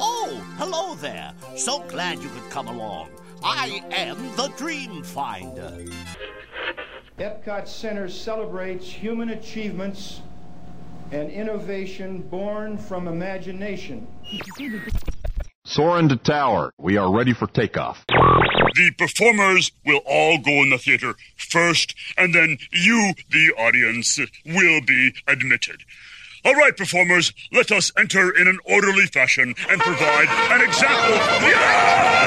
Oh, hello there. So glad you could come along. I am the Dream Finder. Epcot Center celebrates human achievements and innovation born from imagination. Soar to tower. We are ready for takeoff. The performers will all go in the theater first, and then you, the audience, will be admitted. All right, performers, let us enter in an orderly fashion and provide an example.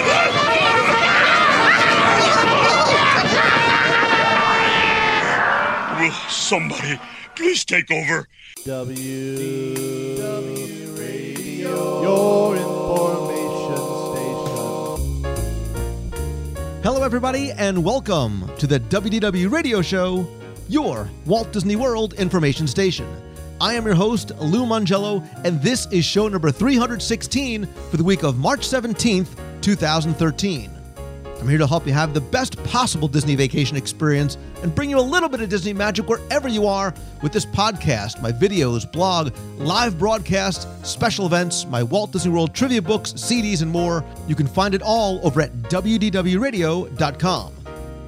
Will somebody please take over? W W Radio, your information station. Hello, everybody, and welcome to the WDW Radio Show, your Walt Disney World information station. I am your host, Lou Mongello, and this is show number 316 for the week of March 17th, 2013. I'm here to help you have the best possible Disney vacation experience and bring you a little bit of Disney magic wherever you are with this podcast, my videos, blog, live broadcasts, special events, my Walt Disney World trivia books, CDs, and more. You can find it all over at WDWRadio.com.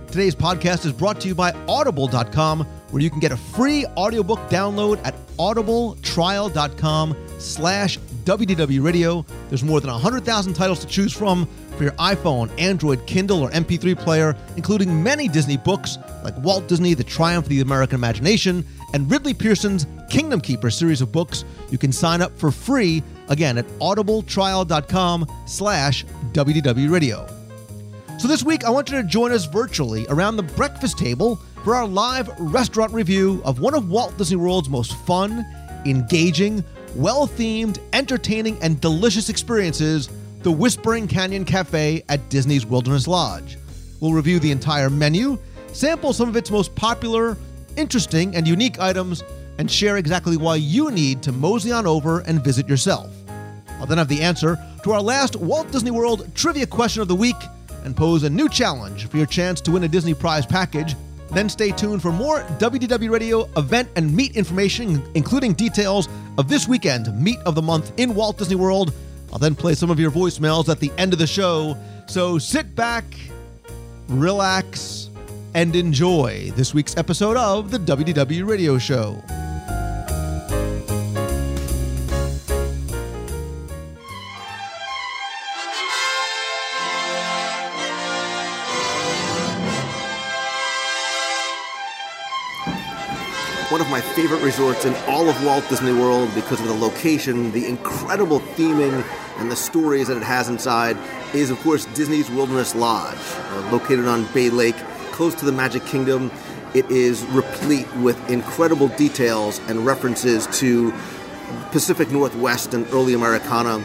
Today's podcast is brought to you by Audible.com, where you can get a free audiobook download at audibletrial.com slash WDWRadio. There's more than 100,000 titles to choose from for your iPhone, Android, Kindle, or MP3 player, including many Disney books like Walt Disney, The Triumph of the American Imagination, and Ridley Pearson's Kingdom Keeper series of books. You can sign up for free, again, at audibletrial.com slash WDWRadio. So this week, I want you to join us virtually around the breakfast table for our live restaurant review of one of Walt Disney World's most fun, engaging, well themed, entertaining, and delicious experiences the Whispering Canyon Cafe at Disney's Wilderness Lodge. We'll review the entire menu, sample some of its most popular, interesting, and unique items, and share exactly why you need to mosey on over and visit yourself. I'll then have the answer to our last Walt Disney World trivia question of the week and pose a new challenge for your chance to win a Disney Prize package. Then stay tuned for more WDW Radio event and meet information, including details of this weekend Meet of the Month in Walt Disney World. I'll then play some of your voicemails at the end of the show. So sit back, relax, and enjoy this week's episode of the WDW Radio Show. One of my favorite resorts in all of Walt Disney World because of the location, the incredible theming, and the stories that it has inside is, of course, Disney's Wilderness Lodge, uh, located on Bay Lake, close to the Magic Kingdom. It is replete with incredible details and references to Pacific Northwest and early Americana.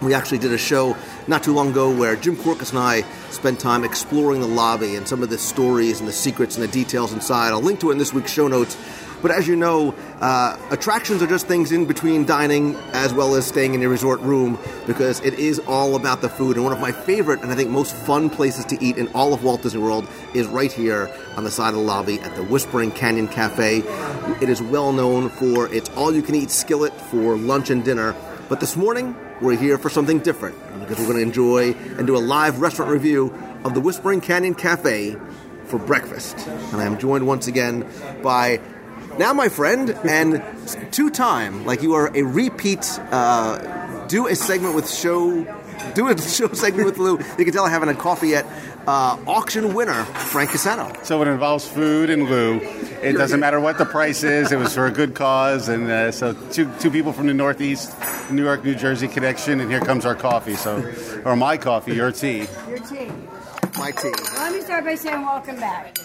We actually did a show not too long ago where Jim Korkis and I spent time exploring the lobby and some of the stories and the secrets and the details inside. I'll link to it in this week's show notes. But as you know, uh, attractions are just things in between dining as well as staying in your resort room because it is all about the food. And one of my favorite and I think most fun places to eat in all of Walt Disney World is right here on the side of the lobby at the Whispering Canyon Cafe. It is well known for its all you can eat skillet for lunch and dinner. But this morning, we're here for something different because we're going to enjoy and do a live restaurant review of the Whispering Canyon Cafe for breakfast. And I am joined once again by now my friend and two time, like you are a repeat, uh, do a segment with show. Do a show segment with Lou. You can tell I haven't had coffee yet. Uh, auction winner Frank Casano. So it involves food and Lou. It doesn't matter what the price is. It was for a good cause, and uh, so two two people from the Northeast, New York, New Jersey connection, and here comes our coffee. So, or my coffee, your tea. Your tea. My tea. Let me start by saying welcome back.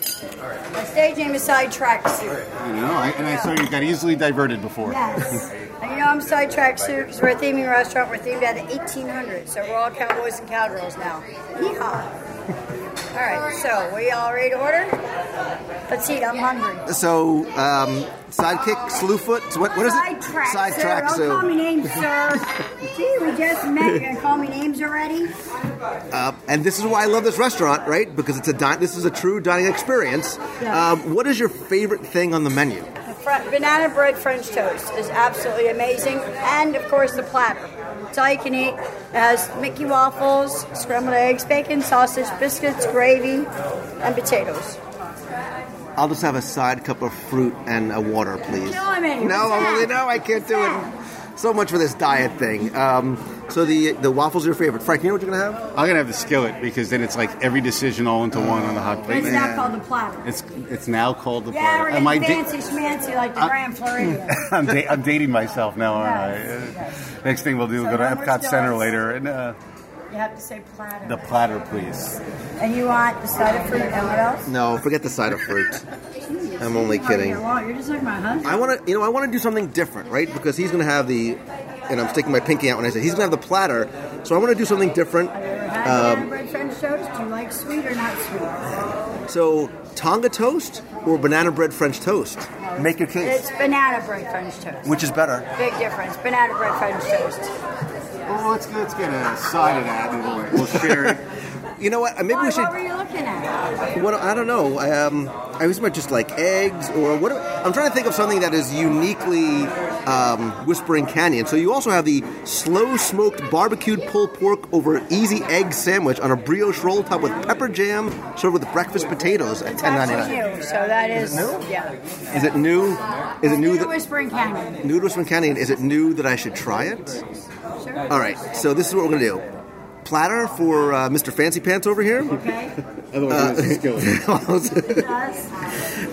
My stage name is Sidetrack Soup. You know, I, and I saw you got easily diverted before. Yes. and you know I'm Sidetrack Soup because we're a theming restaurant. We're themed out of 1800, so we're all cowboys and cowgirls now. Yeehaw. All right, so we all ready to order? Let's eat. I'm hungry. So, um, sidekick, slewfoot. What, what is it? Sidetrack, sir. Don't call me names, sir. Gee, we just met. You're gonna call me names already? uh, and this is why I love this restaurant, right? Because it's a di- this is a true dining experience. Yes. Um, what is your favorite thing on the menu? Fr- banana bread French toast is absolutely amazing, and of course the platter. It's all you can eat. It has Mickey waffles, scrambled eggs, bacon, sausage, biscuits, gravy, and potatoes. I'll just have a side cup of fruit and a water, please. No, What's Emily, that? no, I can't do it. So much for this diet thing. Um, so the the waffles are your favorite. Frank, you know what you're gonna have? I'm gonna have the skillet because then it's like every decision all into one on the hot plate. It's now called the platter. It's it's now called the Yeah, platter. we're Am I da- fancy schmancy like the Grand Floridian. I'm, da- I'm dating myself now, aren't Yes, I? Uh, Next thing we'll do, So we'll go to number Epcot Center starts- later, and uh, You have to say platter. the platter, please. And you want the side of fruit and what else? No, forget the side of fruit. I'm only kidding. You're just like my husband. I want to, you know, I want to do something different, right? Because he's going to have the, and I'm sticking my pinky out when I say he's going to have the platter. So I want to do something different. Um, banana bread French toast. Do you like sweet or not sweet? so Tonga toast or banana bread French toast? Make your case. It's banana bread French toast. Which is better? Big difference. Banana bread French toast. Well, let's let's get a side of that, and we'll, we'll share it. You know what? Maybe Why, we should. What were you looking at? What I don't know. Um, I was about just like eggs or what? I'm trying to think of something that is uniquely um, Whispering Canyon. So you also have the slow smoked barbecued pulled pork over easy egg sandwich on a brioche roll topped with pepper jam, served with breakfast potatoes at actually $10.99. new, so that is, new? yeah. Is it new? Is it new New that Whispering Canyon. new to Whispering Canyon? Is it new that I should try it? Sure. All right. So this is what we're gonna do. Platter for uh, Mr. Fancy Pants over here. Okay. Otherwise, it's a skillet. Yes.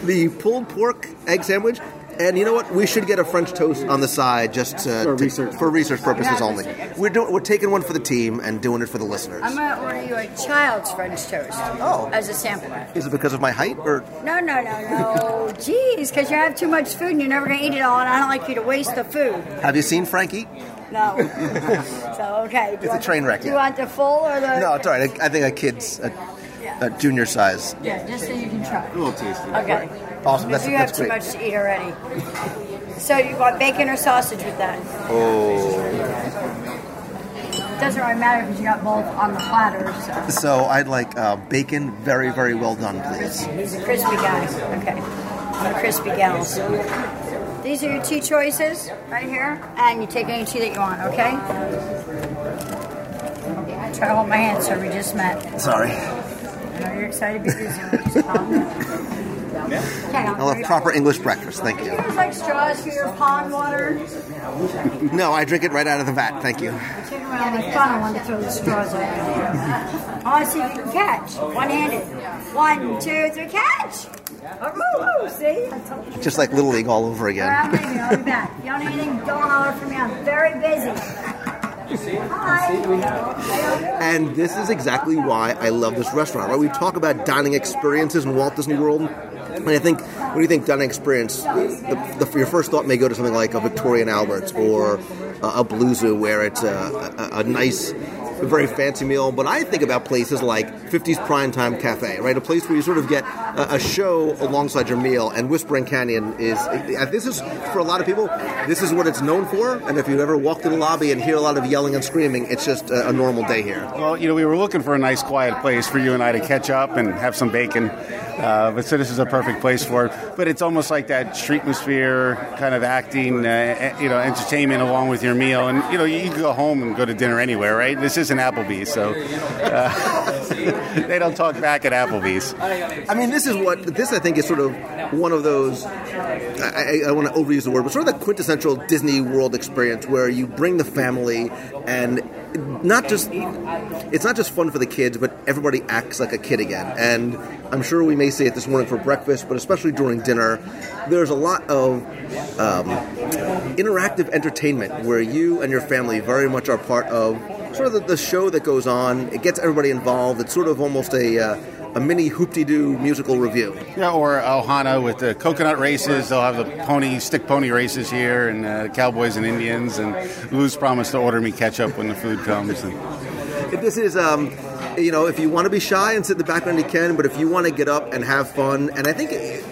the pulled pork egg sandwich. And you know what? We should get a French toast on the side just uh, For to- research. for research purposes only. We're doing, we're taking one for the team and doing it for the listeners. I'm going to order you a child's French toast Oh. as a sampler. Is it because of my height or? No, no, no, no. Jeez, because you have too much food and you're never going to eat it all, and I don't like you to waste the food. Have you seen Frankie? No. so, okay. Do It's a train the- wreck, Do you yeah. want the full or the. No, it's all right. I, I think a kid's a, a junior size. Yeah, just so you can try. A little tasty. Okay. Awesome. That's, you have that's too much to eat already. So you want bacon or sausage with that? Oh. It doesn't really matter because you got both on the platter. So So I'd like uh, bacon, very, very well done, please. he's a crispy guy. Okay, I'm a crispy gals. These are your tea choices right here, and you take any tea that you want. Okay. Try to hold my hand, sir. We just met. Sorry. I know you're excited to be busy. Just. Okay, I'll have proper English breakfast. Thank you. You guys like straws for your pond water? No, I drink it right out of the vat. Thank you. Around and fun. I want to throw the straws over oh, there. I want to see if you can catch. One handed. One, two, three, catch! Oh, woo, woo, see? Just like Little League all over All right, again. baby, I'll be back. If you don't need anything, don't holler for me. I'm very busy. Hi. And this is exactly why I love this restaurant. Right? We talk about dining experiences in Walt Disney World. And I think when you think dining experience, the, the, your first thought may go to something like a Victoria & Albert's or a, a Blue Zoo, where it's a, a, a nice, very fancy meal. But I think about places like 50s Primetime Cafe, right? A place where you sort of get a, a show alongside your meal. And Whispering Canyon is uh, this is for a lot of people. This is what it's known for. And if you ever walk to the lobby and hear a lot of yelling and screaming, it's just a, a normal day here. Well, you know, we were looking for a nice, quiet place for you and I to catch up and have some bacon. Uh, but so this is a perfect place for it. But it's almost like that street atmosphere, kind of acting, uh, you know, entertainment along with your meal. And you know, you can go home and go to dinner anywhere, right? This isn't Applebee's, so uh, they don't talk back at Applebee's. I mean, this is what this I think is sort of one of those. I, I, I want to overuse the word, but sort of the quintessential Disney World experience where you bring the family and not just it's not just fun for the kids, but everybody acts like a kid again. And I'm sure we may see it this morning for breakfast, but especially during dinner, there's a lot of um, interactive entertainment where you and your family very much are part of sort of the, the show that goes on. It gets everybody involved. It's sort of almost a uh, a mini Hoop-Dee-Doo Musical Revue. Yeah, or Ohana with the coconut races. They'll have the pony, stick pony races here, and uh, cowboys and Indians. And Lou's promised to order me ketchup when the food comes. And this is, um, you know, if you want to be shy and sit in the background, you can. But if you want to get up and have fun, and I think,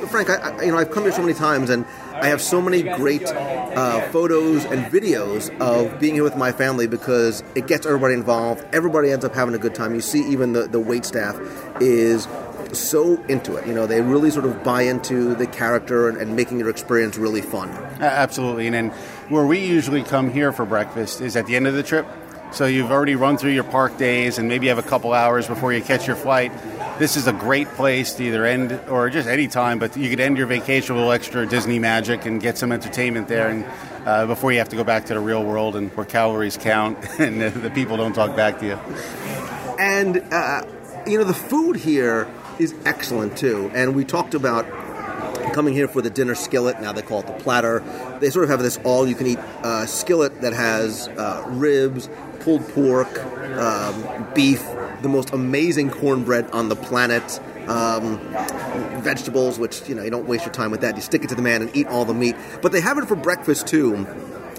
Frank, I, I, you know, I've come here so many times, and I have so many great uh, photos and videos of being here with my family because it gets everybody involved. Everybody ends up having a good time. You see, even the the wait staff is so into it. You know, they really sort of buy into the character and, and making your experience really fun. Absolutely. And then where we usually come here for breakfast is at the end of the trip. So you've already run through your park days and maybe you have a couple hours before you catch your flight. This is a great place to either end or just any time, but you could end your vacation with a little extra Disney magic and get some entertainment there and uh, before you have to go back to the real world and where calories count and the, people don't talk back to you. And, uh, you know, the food here is excellent too. And we talked about coming here for the dinner skillet. Now they call it the platter. They sort of have this all you can eat uh, skillet that has uh, ribs, pulled pork, um, beef, the most amazing cornbread on the planet. Um, vegetables, which you know you don't waste your time with that. You stick it to the man and eat all the meat. But they have it for breakfast too.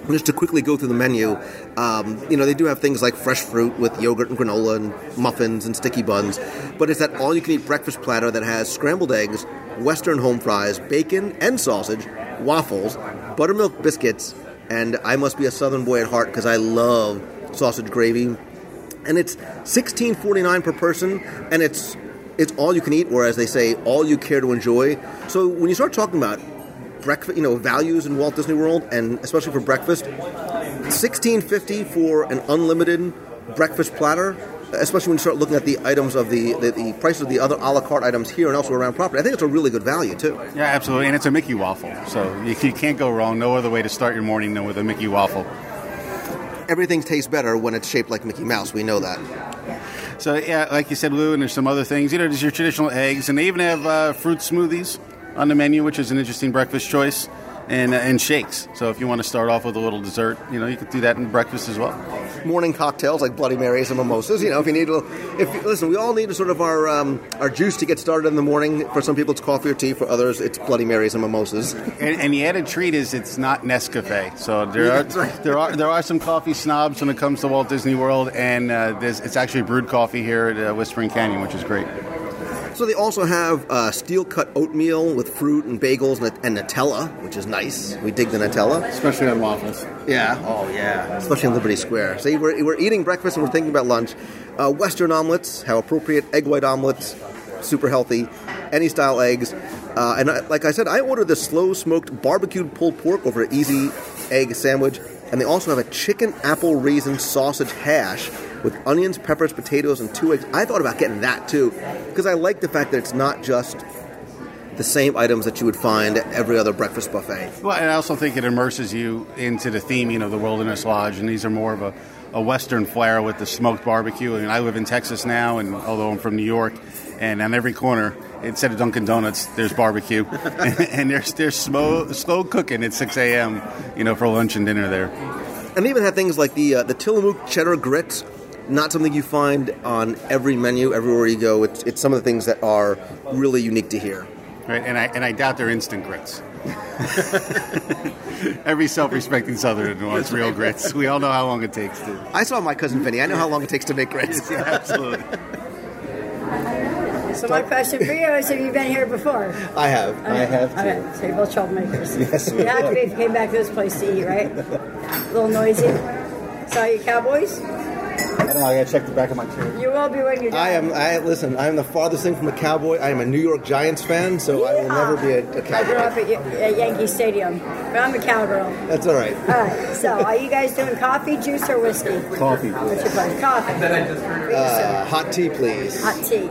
Just to quickly go through the menu, um, you know, they do have things like fresh fruit with yogurt and granola and muffins and sticky buns, but it's that all you can eat breakfast platter that has scrambled eggs, Western home fries, bacon and sausage, waffles, buttermilk biscuits, and I must be a Southern boy at heart because I love sausage gravy. And it's sixteen forty nine per person, and it's it's all you can eat, or as they say, all you care to enjoy. So when you start talking about breakfast, you know, values in Walt Disney World, and especially for breakfast, sixteen fifty for an unlimited breakfast platter. Especially when you start looking at the items of the, the, the price of the other a la carte items here and elsewhere around property, I think it's a really good value too. Yeah, absolutely. And it's a Mickey waffle. So you, you can't go wrong. No other way to start your morning than with a Mickey waffle. Everything tastes better when it's shaped like Mickey Mouse. We know that. So yeah, like you said, Lou, and there's some other things. You know, there's your traditional eggs, and they even have uh, fruit smoothies on the menu, which is an interesting breakfast choice, and uh, and shakes. So if you want to start off with a little dessert, you know, you could do that in breakfast as well. Morning cocktails like Bloody Marys and mimosas. You know, if you need a little, if listen, we all need sort of our um, our juice to get started in the morning. For some people, it's coffee or tea. For others, it's Bloody Marys and mimosas. And, and the added treat is it's not Nescafe. So there are there are there are some coffee snobs when it comes to Walt Disney World, and uh, there's, it's actually brewed coffee here at uh, Whispering Canyon, which is great. So they also have uh, steel cut oatmeal with fruit and bagels and, and Nutella, which is nice. We dig the Nutella. Especially on waffles. Yeah. Oh, yeah. Especially in Liberty Square. So we're, we're eating breakfast and we're thinking about lunch. Uh, Western omelets, how appropriate. Egg white omelets, super healthy. Any style eggs. Uh, and I, like I said, I ordered the slow smoked barbecued pulled pork over an easy egg sandwich. And they also have a chicken apple raisin sausage hash with onions, peppers, potatoes, and two eggs. I thought about getting that too because I like the fact that it's not just the same items that you would find at every other breakfast buffet. Well, and I also think it immerses you into the theming of the Wilderness Lodge, and these are more of a, a Western flair with the smoked barbecue. I mean, I live in Texas now, and although I'm from New York, and on every corner, instead of Dunkin' Donuts, there's barbecue, and there's there's slow slow cooking at 6 a.m. You know, for lunch and dinner there. And they even have things like the uh, the Tillamook cheddar grits. Not something you find on every menu everywhere you go. It's, it's some of the things that are really unique to here. Right, and I and I doubt they're instant grits. Every self-respecting Southerner wants real grits. We all know how long it takes to. I saw my cousin Vinny. I know how long it takes to make grits. absolutely. So my question for you is: Have you been here before? I have. I have too. Okay, so you're both troublemakers. Yes, we you have to are. be if you came back to this place to eat, right? A little noisy. Saw you Cowboys. I don't know. I gotta check the back of my chair. You will be when you're. I am. I listen. I am the farthest thing from a cowboy. I am a New York Giants fan, so I will never be a, a I grew up cowboy. at, at Yankee Stadium, but I'm a cowgirl. That's all right. All right. So, are you guys doing coffee, juice, or whiskey? Coffee, What's your pleasure? Coffee. Uh, hot tea, please. Hot tea.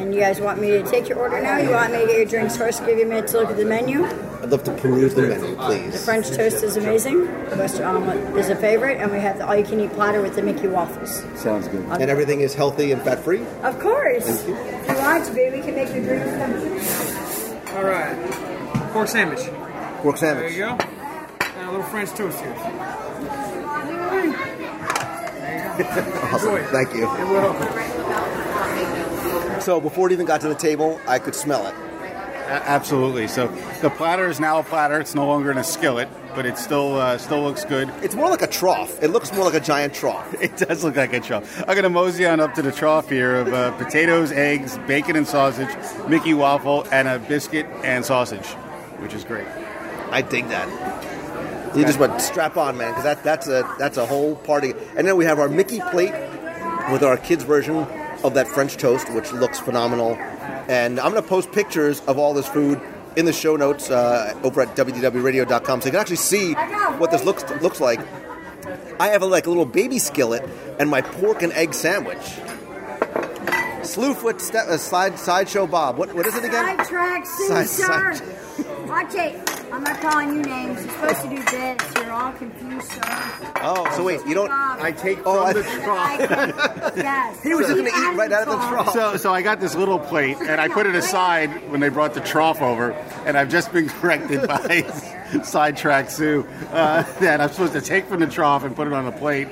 And you guys want me to take your order now? You want me to get your drinks first? Give you a minute to look at the menu. I'd love to peruse the menu, please. The. French toast is amazing. The Western omelet um, is a favorite, and we have the all-you-can-eat platter with the Mickey waffles. Sounds good. And everything is healthy and fat free. Of course. Thank you. If you want to be, we can make your drinks come. All right. Pork sandwich. Pork sandwich. There you go. And a little French toast here. Awesome. Thank you. So before it even got to the table, I could smell it. Absolutely. So the platter is now a platter. It's no longer in a skillet, but it still uh, still looks good. It's more like a trough. It looks more like a giant trough. It does look like a trough. I'm going to mosey on up to the trough here of uh, potatoes, eggs, bacon and sausage, Mickey waffle, and a biscuit and sausage, which is great. I dig that. You just went strap on, man, because that, that's a that's a whole party. And then we have our Mickey plate with our kids' version of that French toast, which looks phenomenal. And I'm going to post pictures of all this food in the show notes uh, over at wdwradio.com so you can actually see what this looks looks like. I have a, like a little baby skillet and my pork and egg sandwich. Slewfoot ste- uh, side sideshow Bob. What what is it again? Sidetrack, Side- side- Watch it. I'm not calling you names. You're supposed to do this. You're all confused, sir. Oh, so wait, you don't. I take Oh, I- the trough. yes. He was just gonna eat right out of the trough. So, so I got this little plate, and I put it aside when they brought the trough over, and I've just been corrected by Sidetrack Sue uh, that I'm supposed to take from the trough and put it on a plate.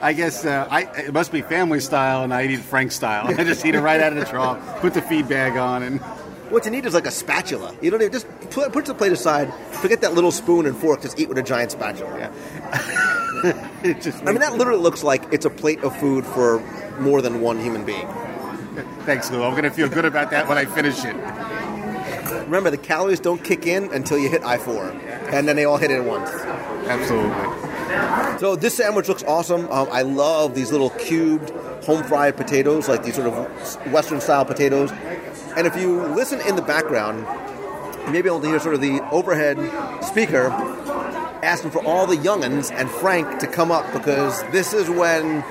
I guess uh, I, it must be family style, and I eat it Frank style. I just eat it right out of the trough, put the feed bag on, and What you need is like a spatula. You don't even just put, put the plate aside. Forget that little spoon and fork. Just eat with a giant spatula. just. I mean, that literally looks like it's a plate of food for more than one human being. Thanks, Lou. I'm going to feel good about that when I finish it. Remember, the calories don't kick in until you hit I four, and then they all hit at once. Absolutely. So this sandwich looks awesome. Um, I love these little cubed home fried potatoes, like these sort of Western style potatoes. And if you listen in the background, you may be able to hear sort of the overhead speaker asking for all the youngins and Frank to come up because this is when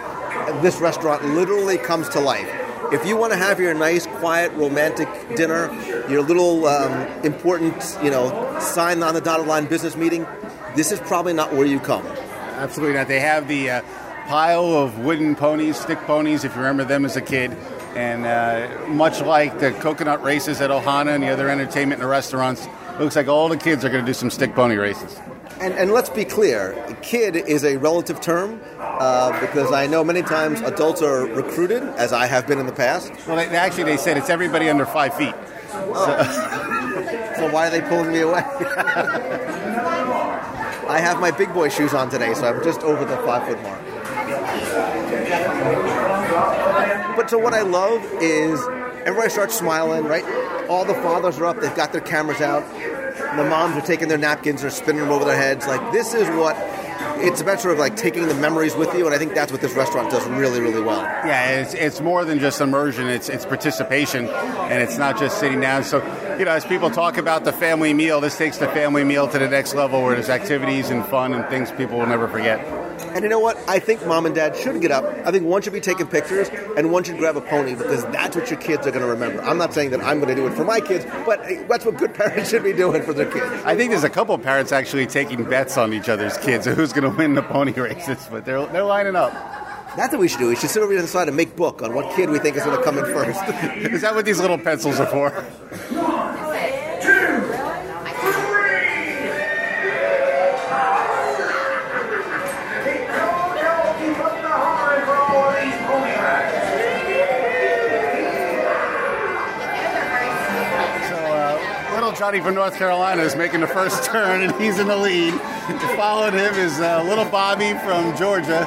this restaurant literally comes to life. If you want to have your nice, quiet, romantic dinner, your little um, important, you know, sign on the dotted line business meeting, this is probably not where you come. Absolutely not. They have the uh, pile of wooden ponies, stick ponies, if you remember them as a kid. And uh, much like the coconut races at Ohana and the other entertainment and the restaurants, it looks like all the kids are going to do some stick pony races. And, and let's be clear, kid is a relative term uh, because I know many times adults are recruited, as I have been in the past. Well, they, actually, they said it's everybody under five feet. So why are they pulling me away? I have my big boy shoes on today, so I'm just over the five foot mark. But so what I love is everybody starts smiling, right? All the fathers are up, they've got their cameras out. The moms are taking their napkins, they're spinning them over their heads. Like this is what it's about sort of like taking the memories with you, and I think that's what this restaurant does really, really well. Yeah, it's, it's more than just immersion, it's, it's participation, and it's not just sitting down. So, you know, as people talk about the family meal, this takes the family meal to the next level where there's activities and fun and things people will never forget. And you know what? I think mom and dad should get up. I think one should be taking pictures and one should grab a pony because that's what your kids are going to remember. I'm not saying that I'm going to do it for my kids, but eh, that's what good parents should be doing for their kids. I think there's a couple of parents actually taking bets on each other's kids who's going to win the pony races, but they're, they're lining up. That's what we should do. We should sit over here the side and make book on what kid we think is going to come in first. Is that what these little pencils are for? Johnny from North Carolina is making the first turn, and he's in the lead. Following him is uh, little Bobby from Georgia.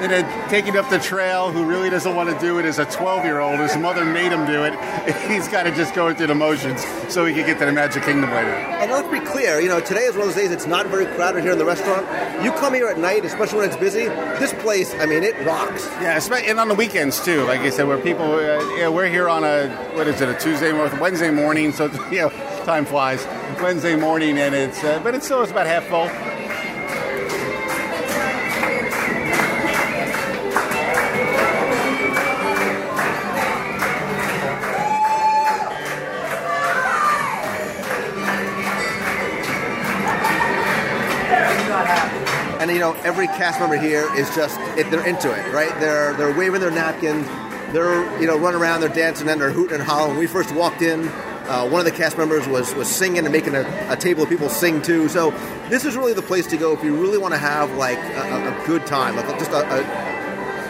And then taking up the trail, who really doesn't want to do it, is a 12 year old. His mother made him do it. He's got to just go through the motions so he can get to the Magic Kingdom later. And let's be clear, you know, today is one of those days it's not very crowded here in the restaurant. You come here at night, especially when it's busy, this place, I mean, it rocks. Yeah, and on the weekends too. Like I said, where people, uh, yeah, we're here on a what is it, a Tuesday or Wednesday morning. So you know, time flies. Wednesday morning, and it's uh, but it still is about half full. You know, every cast member here is just it, they're into it, right? They're they're waving their napkins, they're you know running around, they're dancing, and they're hooting and hollering. When we first walked in, uh, one of the cast members was was singing and making a, a table of people sing too. So this is really the place to go if you really want to have like a, a- good time, like just a, a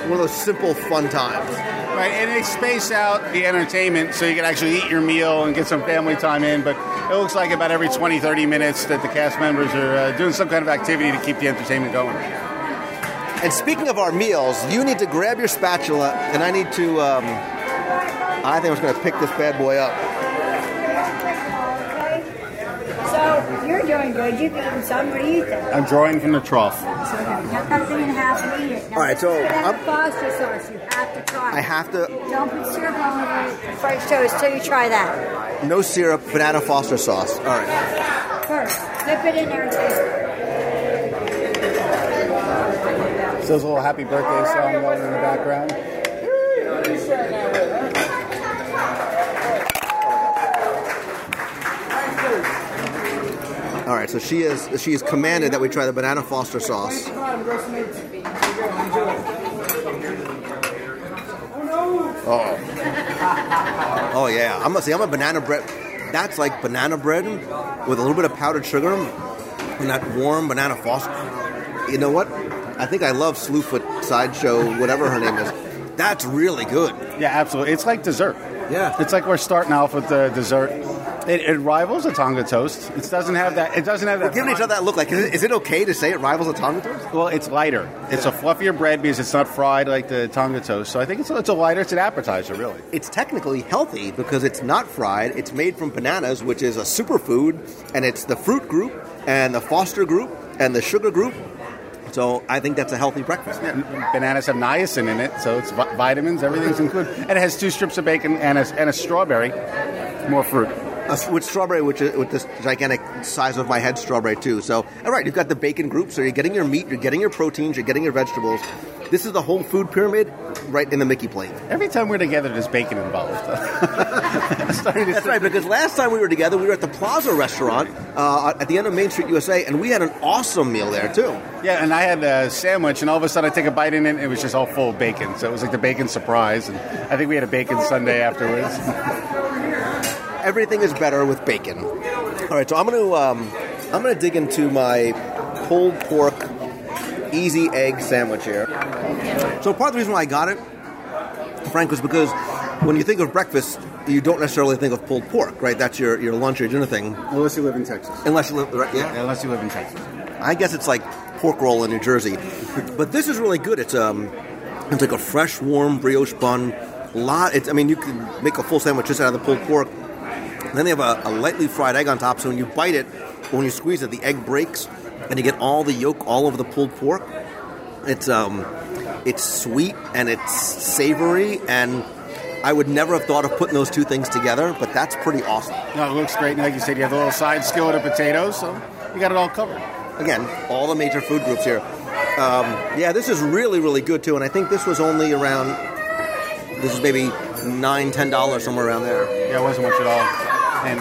one of those simple fun times. Right, and they space out the entertainment so you can actually eat your meal and get some family time in. But it looks like about every 20, 30 minutes that the cast members are uh, doing some kind of activity to keep the entertainment going. And speaking of our meals, you need to grab your spatula, and I need to. Um, I think I'm going to pick this bad boy up. So you're doing good. You've eaten some. What do you think? I'm drawing from the trough. So, okay, cut that thing in half and eat it. Now, All right, so Banana I'm- Foster sauce. You have to try. I have to. Don't put syrup all over it. French toast till you try that. No syrup, banana Foster sauce. All right. First, dip it in there and. So there's a little happy birthday song going in the background. All right. So she is she is commanded that we try the banana Foster sauce. Oh. Oh yeah. I'm gonna say I'm a banana bread. That's like banana bread with a little bit of powdered sugar and that warm banana Foster. You know what? I think I love Slewfoot Sideshow, whatever her name is. That's really good. Yeah, absolutely. It's like dessert. Yeah. It's like we're starting off with the dessert. It, it rivals a Tonga toast. It doesn't have that. It doesn't have We're that. giving each other that look. Like, is it, is it okay to say it rivals a Tonga toast? Well, it's lighter. It's a fluffier bread because it's not fried like the Tonga toast. So I think it's a, it's a lighter. It's an appetizer, really. It's technically healthy because it's not fried. It's made from bananas, which is a superfood, and it's the fruit group and the Foster group and the sugar group. So I think that's a healthy breakfast. Bananas have niacin in it, so it's vitamins. Everything's included, and it has two strips of bacon and a, and a strawberry. More fruit. Uh, with strawberry, which is with this gigantic size of my head strawberry too. So, all right, you've got the bacon group. So you're getting your meat, you're getting your proteins, you're getting your vegetables. This is the whole food pyramid right in the Mickey plate. Every time we're together, there's bacon involved. That's right, because last time we were together, we were at the Plaza restaurant uh, at the end of Main Street, USA, and we had an awesome meal there too. Yeah, and I had a sandwich, and all of a sudden I take a bite in it, and it was just all full of bacon. So it was like the bacon surprise, and I think we had a bacon sundae afterwards. Everything is better with bacon. All right, so I'm going to um, I'm going to dig into my pulled pork easy egg sandwich here. So part of the reason why I got it, Frank, was because when you think of breakfast, you don't necessarily think of pulled pork, right? That's your, your lunch or dinner thing. Unless you live in Texas. Unless you live, right? Yeah. Unless you live in Texas. I guess it's like pork roll in New Jersey, but this is really good. It's um, it's like a fresh, warm brioche bun. Lot. It's, I mean, you can make a full sandwich just out of the pulled pork. Then they have a, a lightly fried egg on top. So when you bite it, when you squeeze it, the egg breaks, and you get all the yolk all over the pulled pork. It's um, it's sweet and it's savory, and I would never have thought of putting those two things together, but that's pretty awesome. No, it looks great. And like you said, you have a little side skillet of potatoes, so you got it all covered. Again, all the major food groups here. Um, yeah, this is really, really good too, and I think this was only around. This is maybe nine, ten dollars somewhere around there. Yeah, it wasn't much at all. And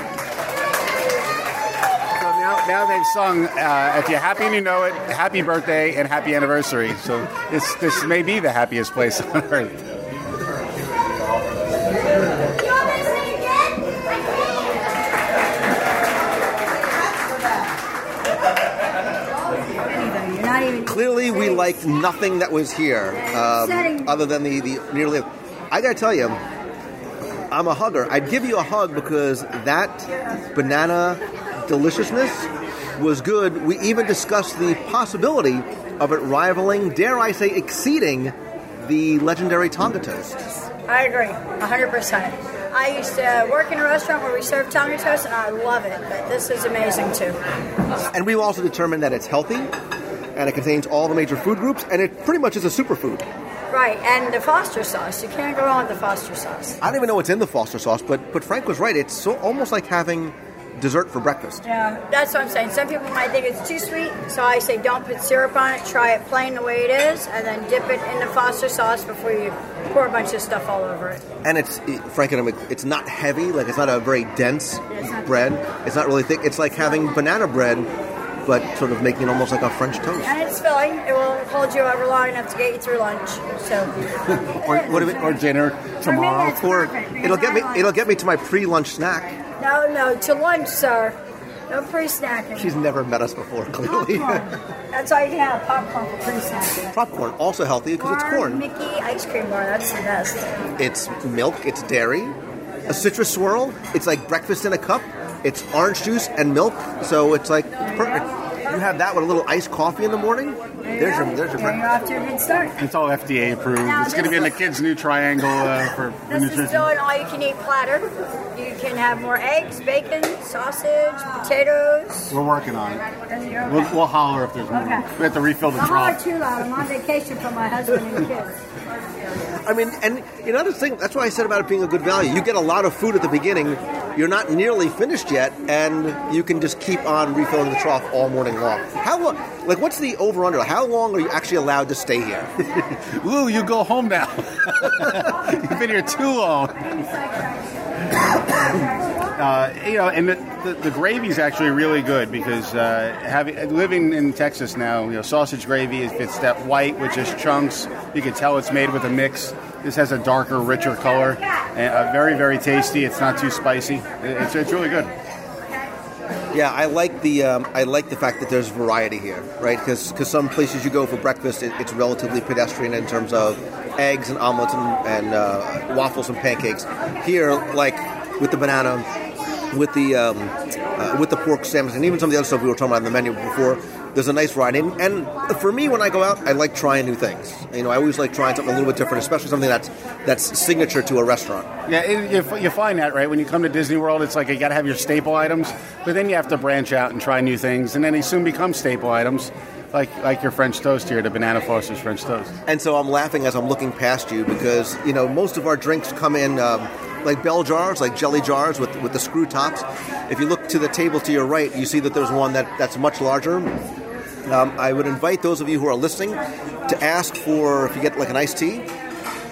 so now, now they've sung uh, "If You're Happy and You Know It," "Happy Birthday" and "Happy Anniversary." So this this may be the happiest place on earth. You're not even. Clearly, we liked nothing that was here, um, other than the the nearly. I gotta tell you, I'm a hugger. I'd give you a hug because that banana deliciousness was good. We even discussed the possibility of it rivaling, dare I say, exceeding the legendary Tonga toast. I agree, 100%. I used to work in a restaurant where we served Tonga toast, and I love it. But this is amazing too. And we've also determined that it's healthy, and it contains all the major food groups, and it pretty much is a superfood. Right, and the Foster sauce. You can't go wrong with the Foster sauce. I don't even know what's in the Foster sauce, but but Frank was right. It's so almost like having dessert for breakfast. Yeah, that's what I'm saying. Some people might think it's too sweet, so I say don't put syrup on it. Try it plain the way it is, and then dip it in the Foster sauce before you pour a bunch of stuff all over it. And it's it, Frank and I, it's not heavy. Like it's not a very dense bread. It's not really thick. It's like having banana bread, but sort of making it almost like a French toast. And it's filling. It will hold you over long enough to get you through lunch. So or what if it, or dinner tomorrow. Or it'll get me. It'll get me to my pre-lunch snack. no, no, to lunch, sir. No pre-snacking. She's never met us before, clearly. That's all you can have. Popcorn for pre-snacking. Popcorn, also healthy because it's corn. Mickey ice cream bar. That's the best. It's milk, it's dairy, a citrus swirl. It's like breakfast in a cup. It's orange juice and milk, so it's like perfect. You have that with a little iced coffee in the morning. There There's your- there's your There you're off to a good start. It's all FDA approved. Now, it's going to be in the kids' new triangle uh, for for This is nutrition. still an all-you-can-eat platter. You can have more eggs, bacon, sausage, potatoes. We're working on it. And We'll, we'll holler if there's more. Okay. We have to refill the I'm not trough. too loud. I'm on vacation from my husband and kids. I mean, and another thing, that's why I said about it being a good value. You get a lot of food at the beginning, you're not nearly finished yet, and you can just keep on refilling the trough all morning long. How long, like, what's the over under? How long are you actually allowed to stay here? Lou, you go home now. You've been here too long. Uh, you know, and the, the, the gravy is actually really good because uh, having living in Texas now, you know, sausage gravy is it's that white, which is chunks. You can tell it's made with a mix. This has a darker, richer color, and uh, very, very tasty. It's not too spicy. It's, it's really good. Yeah, I like the um, I like the fact that there's variety here, right? Because some places you go for breakfast, it, it's relatively pedestrian in terms of eggs and omelets and, and uh, waffles and pancakes. Here, like with the banana, with the um, uh, with the pork sandwich, and even some of the other stuff we were talking about on the menu before, there's a nice variety. And, and for me, when I go out, I like trying new things. You know, I always like trying something a little bit different, especially something that's that's signature to a restaurant. Yeah, it, you, you find that right when you come to Disney World. It's like you got to have your staple items, but then you have to branch out and try new things, and then they soon become staple items, like like your French toast here, the Banana Foster's French toast. And so I'm laughing as I'm looking past you because you know most of our drinks come in um, like bell jars, like jelly jars with with the screw tops. If you look to the table to your right, you see that there's one that that's much larger. Um, I would invite those of you who are listening to ask for if you get like an iced tea,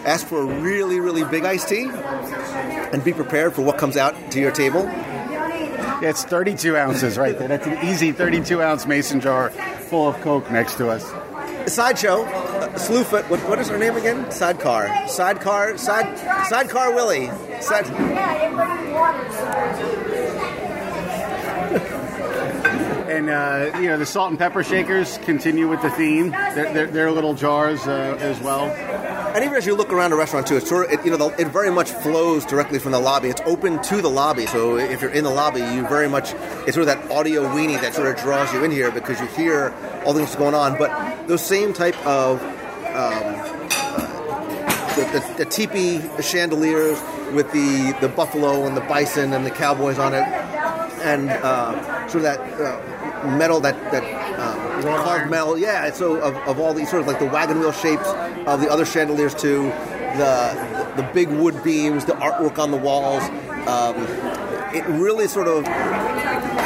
ask for a really really big iced tea, and be prepared for what comes out to your table. Yeah, it's 32 ounces right there. That's an easy 32 ounce mason jar full of Coke next to us. Sideshow, uh, Slewfoot. What, what is her name again? Sidecar. Sidecar. Side. Sidecar Willie. Side. And uh, you know the salt and pepper shakers continue with the theme. They're, they're, they're little jars uh, as well. And even as you look around a restaurant too, it's sort of, it, you know, the, it very much flows directly from the lobby. It's open to the lobby, so if you're in the lobby, you very much it's sort of that audio weenie that sort of draws you in here because you hear all the things going on. But those same type of um, the, the, the teepee chandeliers with the the buffalo and the bison and the cowboys on it, and uh, sort of that uh, metal that that um, carved metal. Yeah, so of, of all these sort of like the wagon wheel shapes of the other chandeliers too, the the big wood beams, the artwork on the walls. Um, it really sort of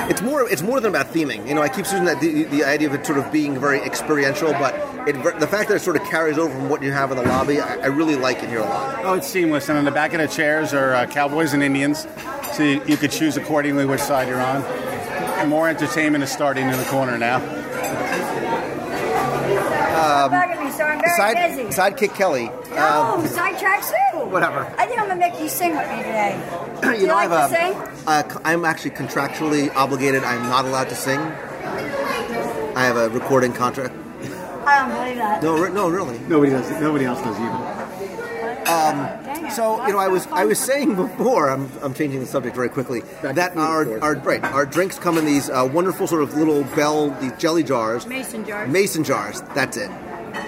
it's more it's more than about theming. You know, I keep using that the, the idea of it sort of being very experiential, but it, the fact that it sort of carries over from what you have in the lobby, I, I really like it here a lot. Oh, it's seamless. And on the back of the chairs are uh, cowboys and Indians, so you, you could choose accordingly which side you're on. And more entertainment is starting in the corner now. Um, me, so I'm very side, busy. Sidekick Kelly. No, um, sidetrack Sue. Whatever. I think I'm gonna make you sing with me today. Do you, you know, like I have to a, sing? uh, I'm actually contractually obligated. I'm not allowed to sing. I have a recording contract. I don't believe that. No, re- no, really. Nobody does. Nobody else does either. Um, so you know, I was I was saying before. I'm, I'm changing the subject very quickly. that our, our right our drinks come in these uh, wonderful sort of little bell these jelly jars. Mason jars. Mason jars. That's it.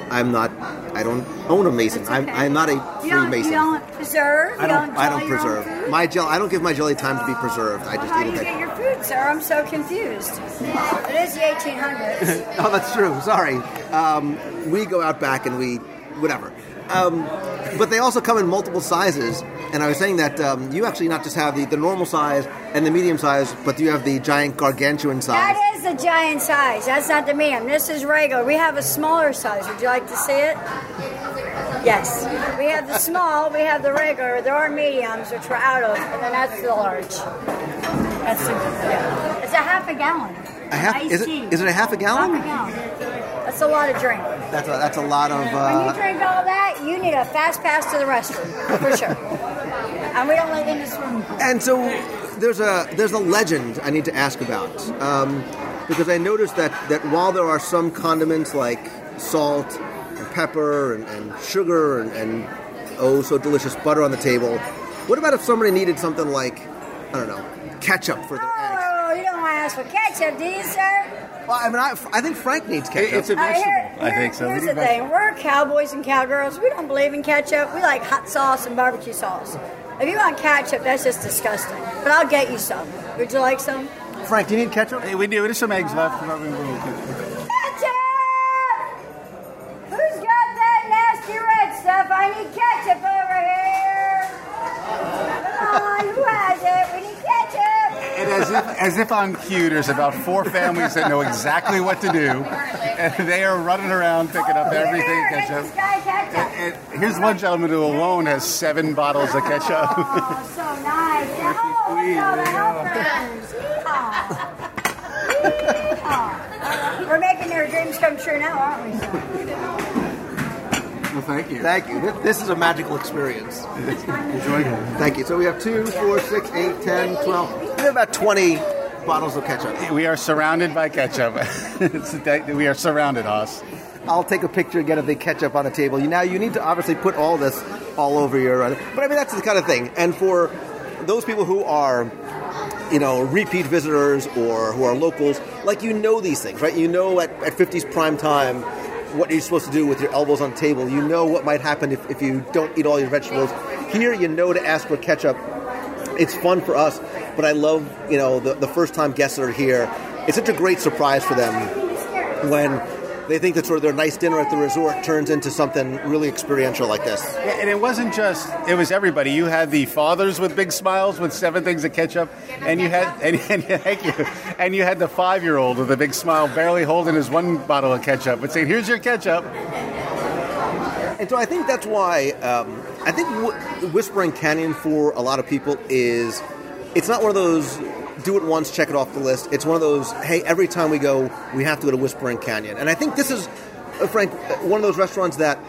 I'm not. I don't own a mason. I'm, I'm not a free You mason. you don't preserve. I don't. You I don't preserve food? my jelly. I don't give my jelly time to be preserved. I just How eat do it. you get your food, sir? I'm so confused. It is the 1800s. oh, that's true. Sorry. Um, we go out back and we, whatever. Um, but they also come in multiple sizes. And I was saying that um, you actually not just have the, the normal size and the medium size, but you have the giant gargantuan size. That is the giant size. That's not the medium. This is regular. We have a smaller size. Would you like to see it? Yes. We have the small, we have the regular, there are mediums, which we're out of, and then that's the large. That's the, yeah. It's a half a gallon. A half, is, it, is it a half a gallon? Half a gallon. That's a lot of drink. That's a, that's a lot of. Uh, when you drink all that, you need a fast pass to the restroom, for sure. and we don't live in this room. and so there's a there's a legend I need to ask about um, because I noticed that that while there are some condiments like salt and pepper and, and sugar and, and oh so delicious butter on the table, what about if somebody needed something like I don't know ketchup for their eggs? Oh, you don't want to ask for ketchup, do you, sir? Well, I mean, I, I think Frank needs ketchup. It's a I vegetable. hear- I think so. Here's We the need thing: we're cowboys and cowgirls. We don't believe in ketchup. We like hot sauce and barbecue sauce. If you want ketchup, that's just disgusting. But I'll get you some. Would you like some? Frank, do you need ketchup? Hey, we do. There's some eggs left. Ketchup! Who's got that nasty red stuff? I need ketchup as if, as if on cue, there's about four families that know exactly what to do, and they are running around picking up everything ketchup. And, and here's one gentleman who alone has seven bottles of ketchup. Oh, so nice! Oh, we, yeah. We're making their dreams come true now, aren't we? Well, thank you. Thank you. This is a magical experience. Enjoy it. Thank you. So we have 2, 4, 6, 8, 10, 12 have about 20 bottles of ketchup. We are surrounded by ketchup. We are surrounded, Haas. I'll take a picture again of the ketchup on the table. You now you need to obviously put all this all over your. uh, But I mean that's the kind of thing. And for those people who are, you know, repeat visitors or who are locals, like you know these things, right? You know at, at 50's prime time what you're supposed to do with your elbows on the table. You know what might happen if, if you don't eat all your vegetables. Here you know to ask for ketchup. It's fun for us, but I love you know the, the first time guests that are here. It's such a great surprise for them when they think that sort of their nice dinner at the resort turns into something really experiential like this. Yeah, and it wasn't just it was everybody. You had the fathers with big smiles with seven things of ketchup, and you had and, and thank you, and you had the five year old with a big smile, barely holding his one bottle of ketchup, but saying, "Here's your ketchup." And so I think that's why um, I think w- Whispering Canyon for a lot of people is it's not one of those do it once, check it off the list. It's one of those hey, every time we go, we have to go to Whispering Canyon. And I think this is, uh, Frank, uh, one of those restaurants that